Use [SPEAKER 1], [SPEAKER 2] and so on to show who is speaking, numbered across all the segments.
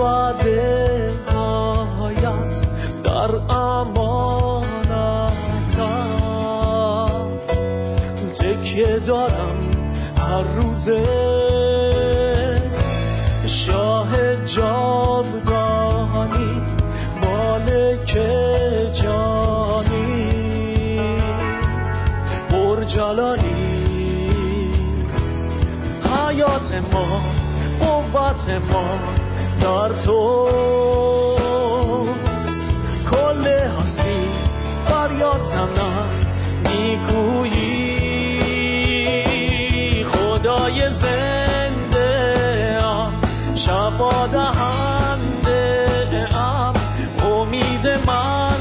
[SPEAKER 1] وعده هایت در امانتت. تکیه دارم هر روزه شاه جاودانی مالک جانی. برجلانی حیات ما قوت ما. در توست. کل هستی فریاد زنم می‌گویی خدای زنده ام شفا دهنده ام امید من.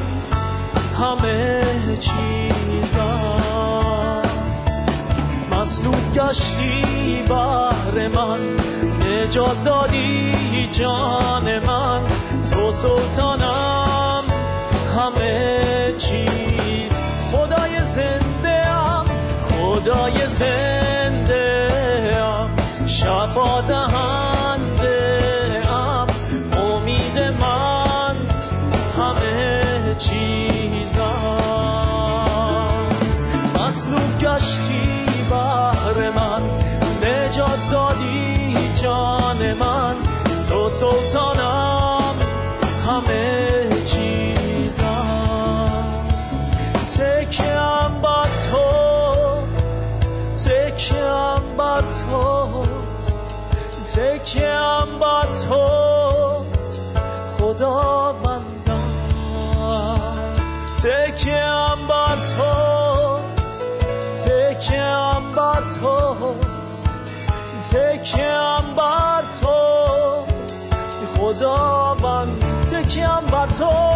[SPEAKER 1] همه چیزم مسلوب گشتی بهر من. نجات دادی جان من. تو سلطانم همه چیز. خدای زنده ام خدای زنده ام شفا توست. تکیم با توست. خدا بندم تکیم با توست. تکیم با توست. تکیم بر توست. خدا من تکیم بر توست.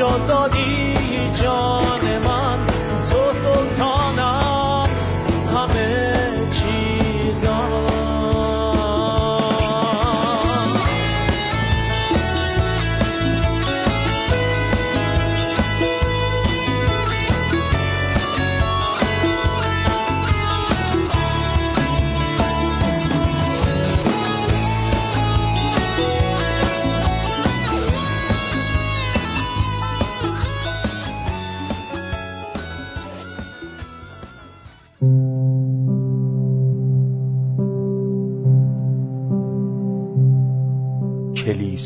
[SPEAKER 1] نجات دادی جان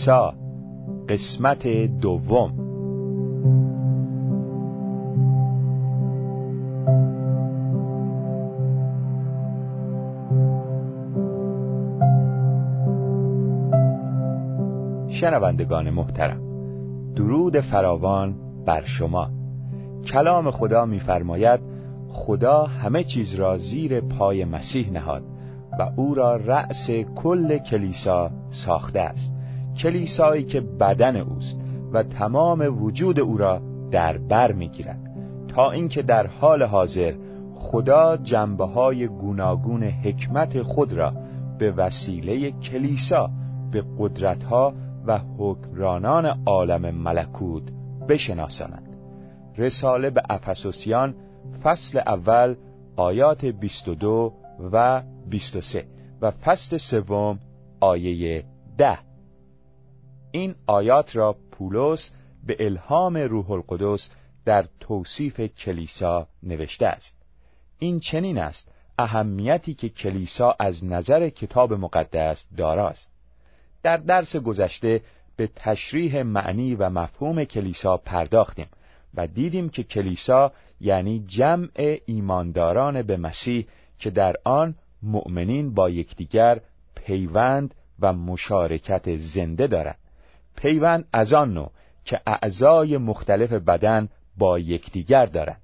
[SPEAKER 2] کلیسا قسمت دوم. شنوندگان محترم درود فراوان بر شما. کلام خدا می‌فرماید خدا همه چیز را زیر پای مسیح نهاد و او را رأس کل کلیسا ساخته است. کلیسایی که بدن اوست و تمام وجود او را در بر می‌گیرد. تا اینکه در حال حاضر خدا جنبه های گوناگون حکمت خود را به وسیله کلیسا به قدرتها و حکمرانان عالم ملکوت بشناساند. رساله به افسوسیان فصل اول آیات 22 و 23 و فصل سوم آیه 10 این آیات را پولس به الهام روح القدس در توصیف کلیسا نوشته است. این چنین است اهمیتی که کلیسا از نظر کتاب مقدس داراست. در درس گذشته به تشریح معنی و مفهوم کلیسا پرداختیم و دیدیم که کلیسا یعنی جمع ایمانداران به مسیح که در آن مؤمنین با یکدیگر پیوند و مشارکت زنده دارند. پیوند از آن نوع که اعضای مختلف بدن با یکدیگر دارند.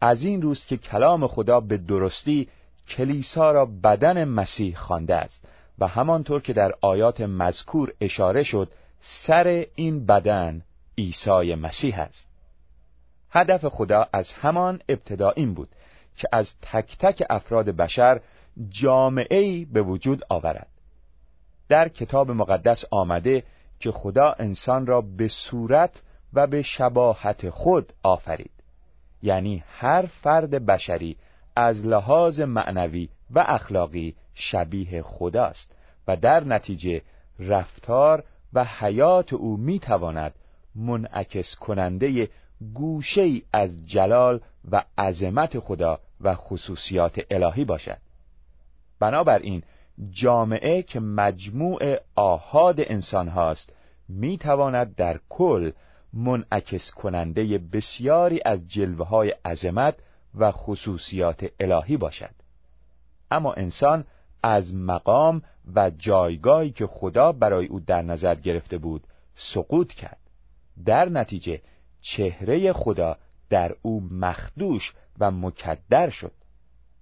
[SPEAKER 2] از این روز که کلام خدا به درستی کلیسا را بدن مسیح خوانده است و همانطور که در آیات مذکور اشاره شد سر این بدن عیسی مسیح است. هدف خدا از همان ابتدا این بود که از تک تک افراد بشر جامعه به وجود آورد. در کتاب مقدس آمده که خدا انسان را به صورت و به شباهت خود آفرید. یعنی هر فرد بشری از لحاظ معنوی و اخلاقی شبیه خداست و در نتیجه رفتار و حیات او می‌تواند منعکس کننده گوشه ای از جلال و عظمت خدا و خصوصیات الهی باشد. بنابراین جامعه که مجموع آهاد انسان هاست می تواند در کل منعکس کننده بسیاری از جلوه های عظمت و خصوصیات الهی باشد. اما انسان از مقام و جایگاهی که خدا برای او در نظر گرفته بود سقوط کرد. در نتیجه چهره خدا در او مخدوش و مکدر شد.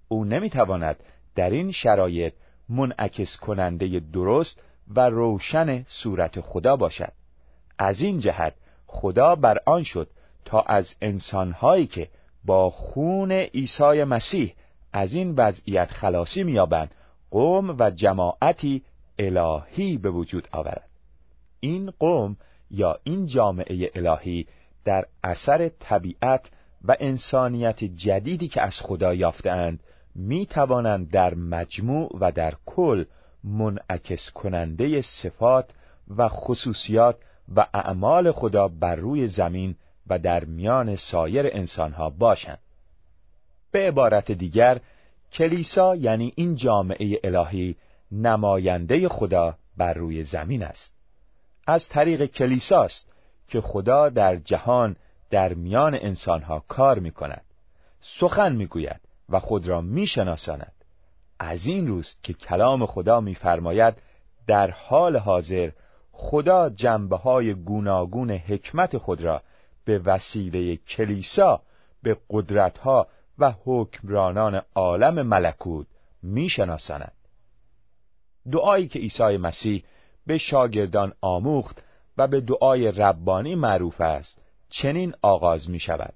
[SPEAKER 2] او نمی‌تواند در این شرایط منعکس کننده درست و روشن صورت خدا باشد. از این جهت خدا بر آن شد تا از انسانهایی که با خون عیسی مسیح از این وضعیت خلاصی میابند قوم و جماعتی الهی به وجود آورد. این قوم یا این جامعه الهی در اثر طبیعت و انسانیت جدیدی که از خدا یافتهاند می توانند در مجموع و در کل منعکس کننده صفات و خصوصیات و اعمال خدا بر روی زمین و در میان سایر انسانها باشند. به عبارت دیگر کلیسا یعنی این جامعه الهی نماینده خدا بر روی زمین است. از طریق کلیساست که خدا در جهان در میان انسانها کار می کند سخن می گوید و خود را می شناساند از این روست که کلام خدا میفرماید در حال حاضر خدا جنبه های گوناگون حکمت خود را به وسیله کلیسا به قدرتها و حکمرانان عالم ملکوت میشناساند. دعایی که عیسی مسیح به شاگردان آموخت و به دعای ربانی معروف است چنین آغاز می شود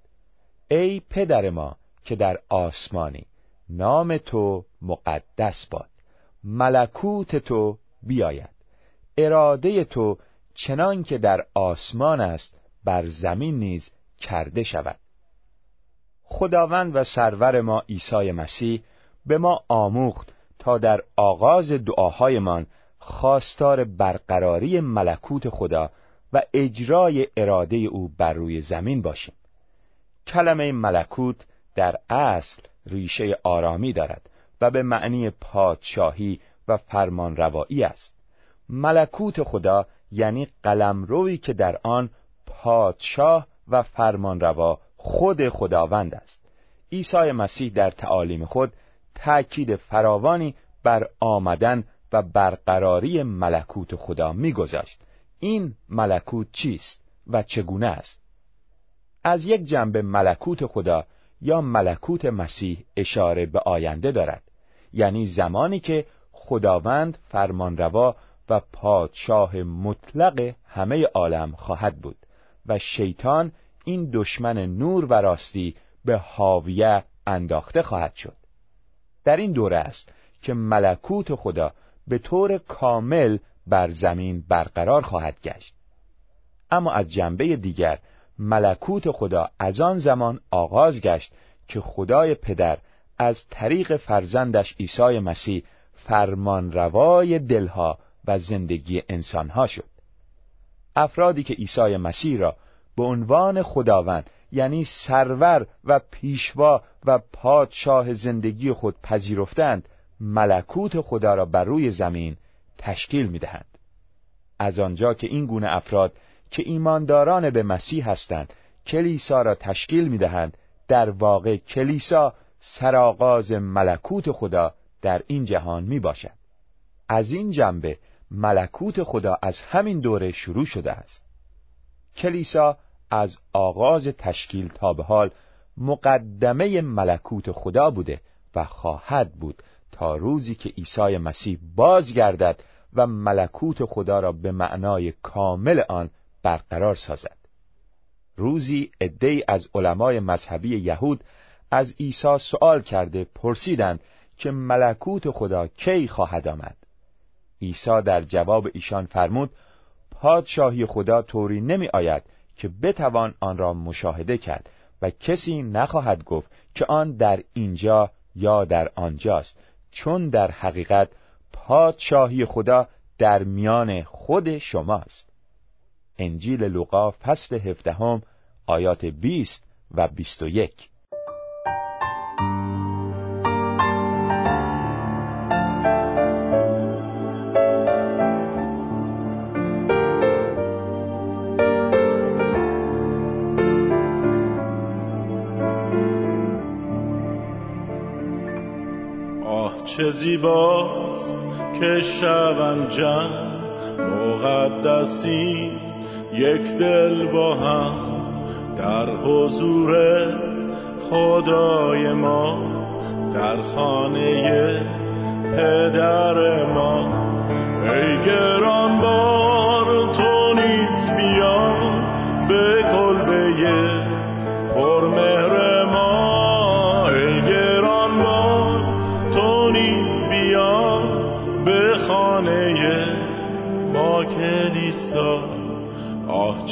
[SPEAKER 2] ای پدر ما که در آسمانی. نام تو مقدس باد. ملکوت تو بیاید. اراده تو چنان که در آسمان است بر زمین نیز کرده شود. خداوند و سرور ما عیسی مسیح به ما آموخت تا در آغاز دعاهایمان خواستار برقراری ملکوت خدا و اجرای اراده او بر روی زمین باشیم. کلمه ملکوت در اصل ریشه آرامی دارد و به معنی پادشاهی و فرمان روایی است. ملکوت خدا یعنی قلمروی که در آن پادشاه و فرمانروا خود خداوند است. عیسی مسیح در تعالیم خود تأکید فراوانی بر آمدن و برقراری ملکوت خدا میگذاشت. این ملکوت چیست و چگونه است؟ از یک جنبه ملکوت خدا یا ملکوت مسیح اشاره به آینده دارد. یعنی زمانی که خداوند فرمانروا و پادشاه مطلق همه عالم خواهد بود و شیطان این دشمن نور و راستی به حاویه انداخته خواهد شد. در این دوره است که ملکوت خدا به طور کامل بر زمین برقرار خواهد گشت. اما از جنبه دیگر ملکوت خدا از آن زمان آغاز گشت که خدای پدر از طریق فرزندش عیسی مسیح فرمانروای دلها و زندگی انسانها شد. افرادی که عیسی مسیح را به عنوان خداوند یعنی سرور و پیشوا و پادشاه زندگی خود پذیرفتند ملکوت خدا را بر روی زمین تشکیل می‌دهند. از آنجا که این گونه افراد که ایمانداران به مسیح هستند کلیسا را تشکیل می‌دهند در واقع کلیسا سرآغاز ملکوت خدا در این جهان می باشد. از این جنبه ملکوت خدا از همین دوره شروع شده است. کلیسا از آغاز تشکیل تا به حال مقدمه ملکوت خدا بوده و خواهد بود تا روزی که عیسی مسیح بازگردد و ملکوت خدا را به معنای کامل آن برقرار سازد. روزی عدهای از علمای مذهبی یهود از عیسی سوال کرده پرسیدند که ملکوت خدا کی خواهد آمد؟ عیسی در جواب ایشان فرمود پادشاهی خدا طوری نمی آید که بتوان آن را مشاهده کرد و کسی نخواهد گفت که آن در اینجا یا در آنجاست چون در حقیقت پادشاهی خدا در میان خود شماست. انجیل لوقا فصل هفدهم آیات 20 و 21
[SPEAKER 3] چه زیباست که شون جمع مقدسی. یک دل با هم در حضور خدای ما در خانه پدر ما. ای گران بار تو نیز بیا به کلبه پرمهر ما. ای گران بار تو نیز بیا به خانه ما. کلیسا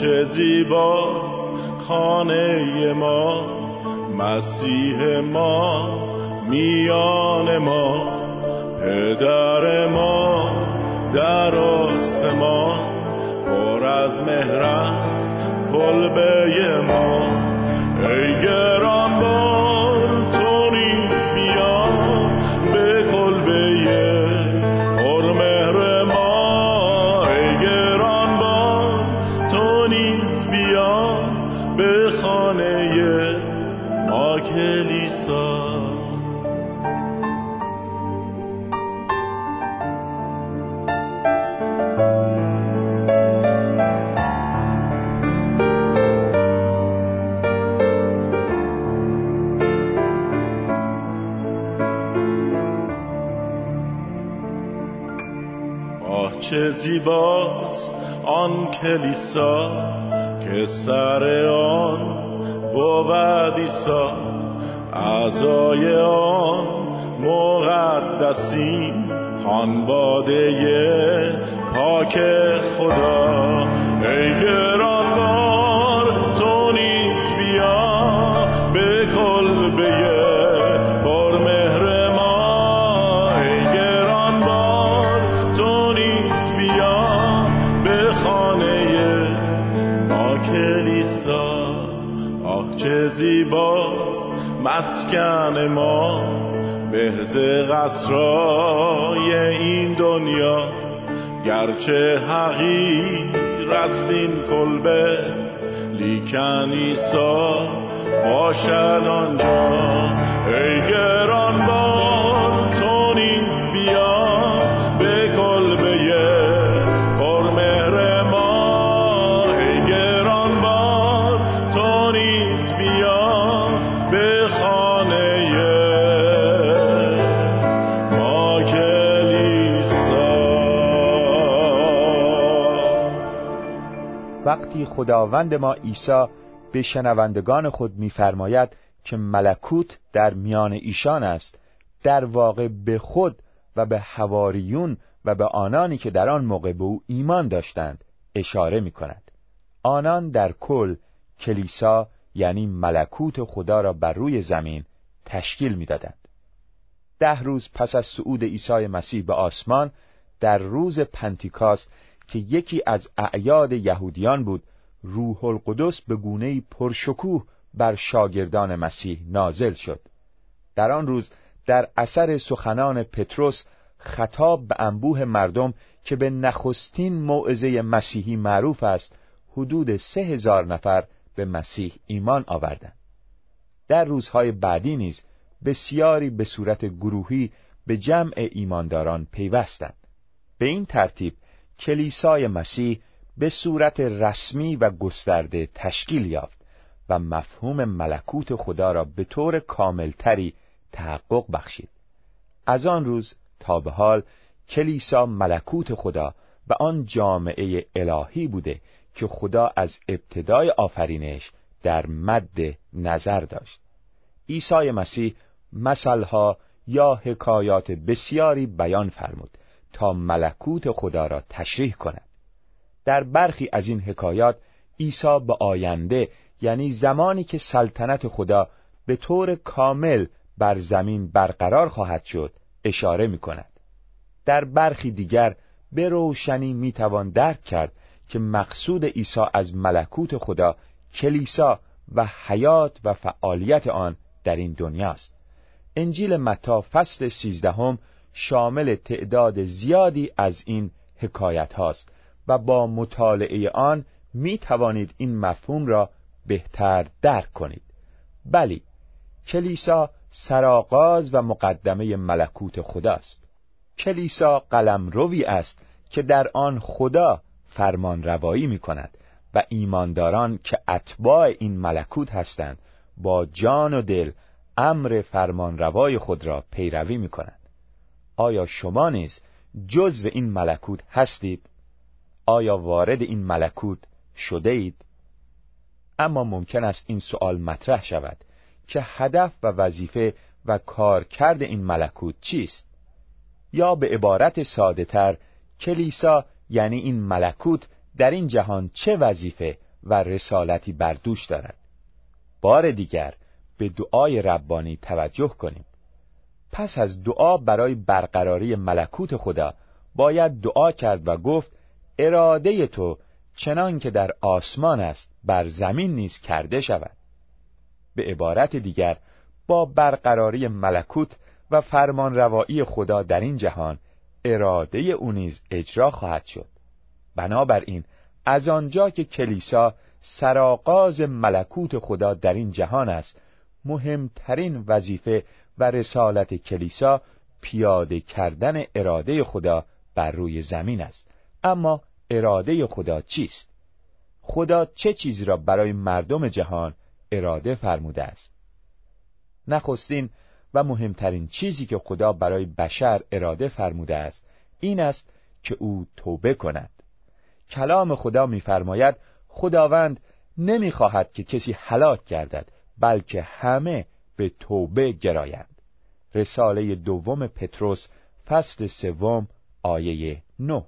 [SPEAKER 3] چه زیباست خانه ما مسیح ما میان ما پدر ما در آسمان پر از مهر است کلبه ما. ای زیباست آن کلیسا که سر آن بود عیسی. اعضای آن مقدسی خانواده پاک خدا. ای مسکن ما بهز قصرای این دنیا. گرچه حقیر است این کلبه لیکن ایسا باشد آنجا. ای
[SPEAKER 2] خداوند ما عیسی به شنوندگان خود می‌فرماید که ملکوت در میان ایشان است در واقع به خود و به حواریون و به آنانی که در آن موقع به او ایمان داشتند اشاره می کند. آنان در کل کلیسا یعنی ملکوت خدا را بر روی زمین تشکیل می‌دادند. ده روز پس از صعود عیسی مسیح به آسمان در روز پنتیکاست که یکی از اعیاد یهودیان بود روح القدس به گونه پرشکوه بر شاگردان مسیح نازل شد. در آن روز در اثر سخنان پتروس خطاب به انبوه مردم که به نخستین موعظه مسیحی معروف است حدود سه هزار نفر به مسیح ایمان آوردند. در روزهای بعدی نیز بسیاری به صورت گروهی به جمع ایمانداران پیوستند. به این ترتیب کلیسای مسیح به صورت رسمی و گسترده تشکیل یافت و مفهوم ملکوت خدا را به طور کاملتری تحقق بخشید. از آن روز تا به حال کلیسا ملکوت خدا و آن جامعه الهی بوده که خدا از ابتدای آفرینش در مد نظر داشت. عیسی مسیح مثلها یا حکایات بسیاری بیان فرمود تا ملکوت خدا را تشریح کند. در برخی از این حکایات عیسی به آینده یعنی زمانی که سلطنت خدا به طور کامل بر زمین برقرار خواهد شد اشاره می کند. در برخی دیگر به روشنی می توان درک کرد که مقصود عیسی از ملکوت خدا کلیسا و حیات و فعالیت آن در این دنیاست. انجیل متا فصل سیزدهم شامل تعداد زیادی از این حکایت هاست و با مطالعه آن می توانید این مفهوم را بهتر درک کنید. بلی، کلیسا سراغاز و مقدمه ملکوت خداست. کلیسا قلم روی است که در آن خدا فرمان روایی می کند و ایمانداران که اتباع این ملکوت هستند با جان و دل امر فرمان روای خود را پیروی می کنند. آیا شما نیز جزو این ملکوت هستید؟ آیا وارد این ملکوت شده اید؟ اما ممکن است این سوال مطرح شود که هدف و وظیفه و کارکرد این ملکوت چیست؟ یا به عبارت ساده تر کلیسا یعنی این ملکوت در این جهان چه وظیفه و رسالتی بر دوش دارد؟ بار دیگر به دعای ربانی توجه کنیم. پس از دعا برای برقراری ملکوت خدا باید دعا کرد و گفت اراده تو چنان که در آسمان است بر زمین نیز کرده شود. به عبارت دیگر با برقراری ملکوت و فرمان روایی خدا در این جهان اراده او نیز اجرا خواهد شد. بنابراین از آنجا که کلیسا سراغاز ملکوت خدا در این جهان است مهمترین وظیفه و رسالت کلیسا پیاده کردن اراده خدا بر روی زمین است. اما اراده خدا چیست؟ خدا چه چیزی را برای مردم جهان اراده فرموده است؟ نخستین و مهمترین چیزی که خدا برای بشر اراده فرموده است این است که او توبه کند. کلام خدا می‌فرماید خداوند نمی‌خواهد که کسی هلاک گردد بلکه همه به توبه گرایند. رساله دوم پتروس فصل سوم آیه 9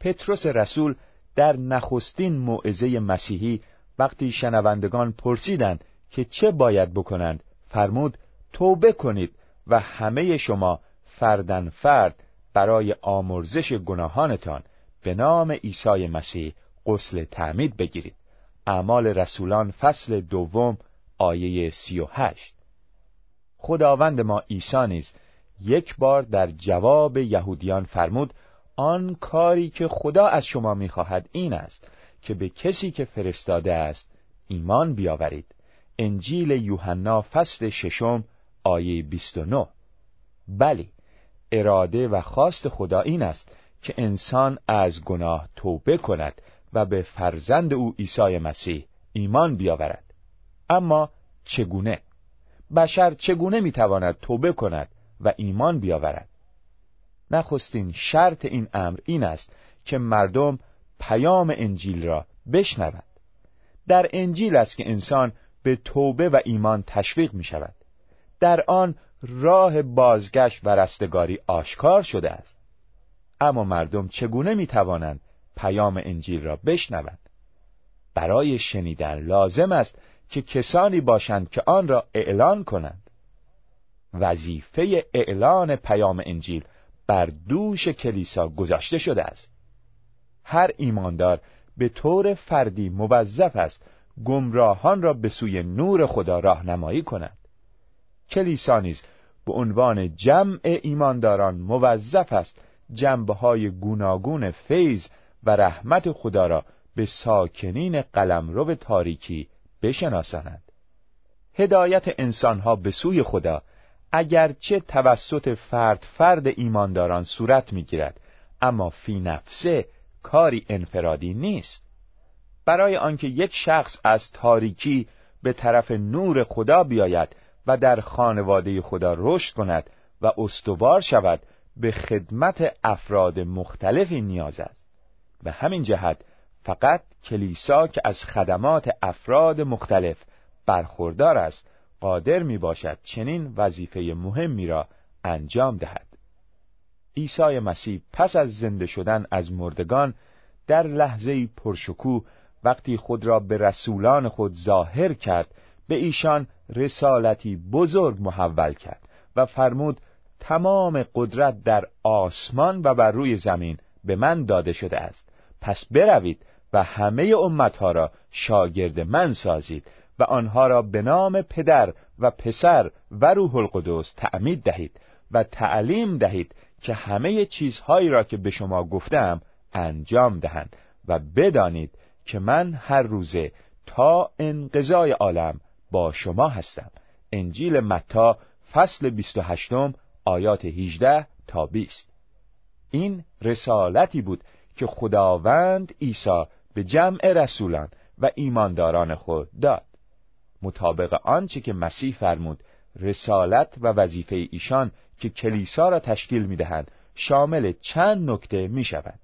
[SPEAKER 2] پتروس رسول در نخستین موعظه مسیحی وقتی شنوندگان پرسیدند که چه باید بکنند فرمود توبه کنید و همه شما فردن فرد برای آمرزش گناهانتان به نام عیسی مسیح غسل تعمید بگیرید. اعمال رسولان فصل دوم آیه سی و هشت. خداوند ما عیسی نیز یک بار در جواب یهودیان فرمود آن کاری که خدا از شما می‌خواهد این است که به کسی که فرستاده است ایمان بیاورید. انجیل یوحنا فصل ششم آیه 29 بلی اراده و خواست خدا این است که انسان از گناه توبه کند و به فرزند او عیسی مسیح ایمان بیاورد. اما چگونه؟ بشر چگونه می‌تواند توبه کند و ایمان بیاورد؟ نخستین شرط این امر این است که مردم پیام انجیل را بشنوند. در انجیل است که انسان به توبه و ایمان تشویق می شود در آن راه بازگشت و رستگاری آشکار شده است. اما مردم چگونه می توانند پیام انجیل را بشنوند؟ برای شنیدن لازم است که کسانی باشند که آن را اعلان کنند. وظیفه اعلان پیام انجیل بر دوش کلیسا گذاشته شده است. هر ایماندار به طور فردی موظف است گمراهان را به سوی نور خدا راهنمایی کند. کلیسا نیز به عنوان جمع ایمانداران موظف است جنبه های گوناگون فیض و رحمت خدا را به ساکنین قلمرو تاریکی بشناساند. هدایت انسانها به سوی خدا اگرچه توسط فرد فرد ایمانداران صورت می‌گیرد اما فی نفسه کاری انفرادی نیست. برای آنکه یک شخص از تاریکی به طرف نور خدا بیاید و در خانواده خدا رشد کند و استوار شود به خدمت افراد مختلفی نیاز است. به همین جهت فقط کلیسا که از خدمات افراد مختلف برخوردار است قادر می باشد چنین وظیفه مهمی را انجام دهد. عیسی مسیح پس از زنده شدن از مردگان در لحظه پرشکوه وقتی خود را به رسولان خود ظاهر کرد به ایشان رسالتی بزرگ محول کرد و فرمود تمام قدرت در آسمان و بر روی زمین به من داده شده است. پس بروید و همه امتها را شاگرد من سازید و آنها را به نام پدر و پسر و روح القدس تعمید دهید و تعلیم دهید که همه چیزهایی را که به شما گفتم انجام دهند و بدانید که من هر روزه تا انقضای عالم با شما هستم. انجیل متا فصل 28 آیات 18 تا 20 این رسالتی بود که خداوند عیسی به جمع رسولان و ایمانداران خود داد. مطابق آنچه که مسیح فرمود رسالت و وظیفه ایشان که کلیسا را تشکیل می‌دهند شامل چند نکته می شود.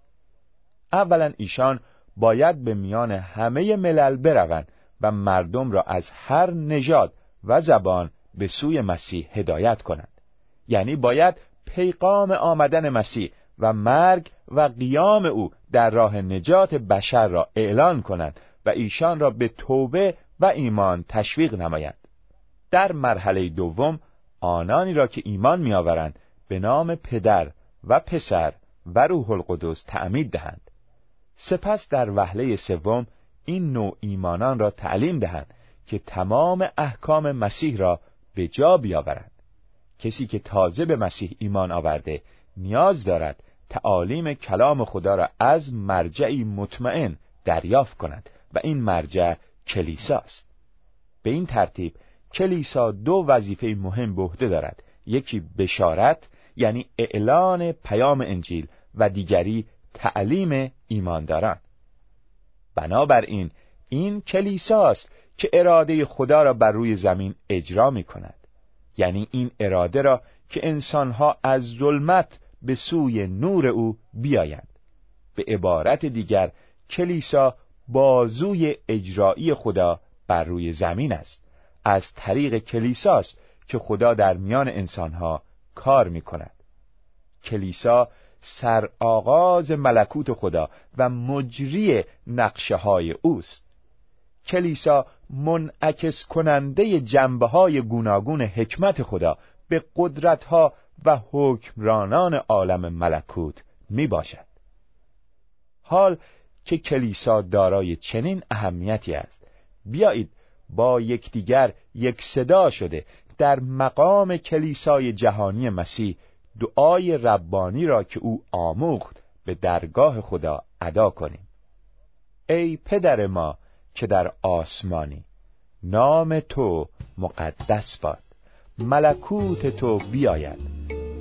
[SPEAKER 2] اولا ایشان باید به میان همه ملل بروند و مردم را از هر نژاد و زبان به سوی مسیح هدایت کنند یعنی باید پیغام آمدن مسیح و مرگ و قیام او در راه نجات بشر را اعلان کنند و ایشان را به توبه و ایمان تشویق نمایند در مرحله دوم آنانی را که ایمان میآورند به نام پدر و پسر و روح القدس تعمید دهند. سپس در وهله سوم این نوع ایمانان را تعلیم دهند که تمام احکام مسیح را به جا بیاورند. کسی که تازه به مسیح ایمان آورده نیاز دارد تعالیم کلام خدا را از مرجعی مطمئن دریافت کند و این مرجع کلیسا است. به این ترتیب کلیسا دو وظیفه مهم به عهده دارد. یکی بشارت یعنی اعلان پیام انجیل و دیگری تعلیم ایمانداران. بنابراین این کلیساست که اراده خدا را بر روی زمین اجرا می کند. یعنی این اراده را که انسانها از ظلمت به سوی نور او بیایند. به عبارت دیگر کلیسا بازوی اجرایی خدا بر روی زمین است. از طریق کلیساست که خدا در میان انسانها کار می کند کلیسا سرآغاز ملکوت خدا و مجری نقشه های اوست. کلیسا منعکس کننده جنبه های گوناگون حکمت خدا به قدرت ها و حکمرانان عالم ملکوت می باشد حال که کلیسا دارای چنین اهمیتی است. بیایید با یکدیگر یک صدا شده در مقام کلیسای جهانی مسیح دعای ربانی را که او آموخت به درگاه خدا ادا کنیم. ای پدر ما که در آسمانی نام تو مقدس باد. ملکوت تو بیاید.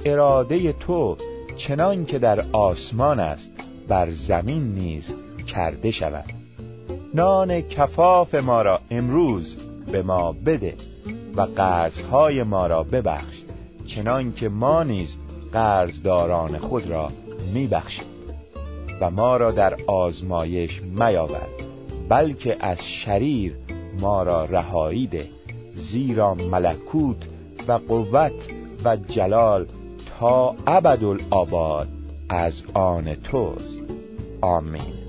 [SPEAKER 2] اراده تو چنان که در آسمان است بر زمین نیز کرده شود. نان کفاف ما را امروز به ما بده و قرضهای ما را ببخش چنان که ما نیز قرضداران خود را میبخشیم و ما را در آزمایش میاور بلکه از شریر ما را رهایی ده زیرا ملکوت و قوت و جلال تا ابدالآباد از آن توست. آمین.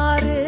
[SPEAKER 2] ஆறு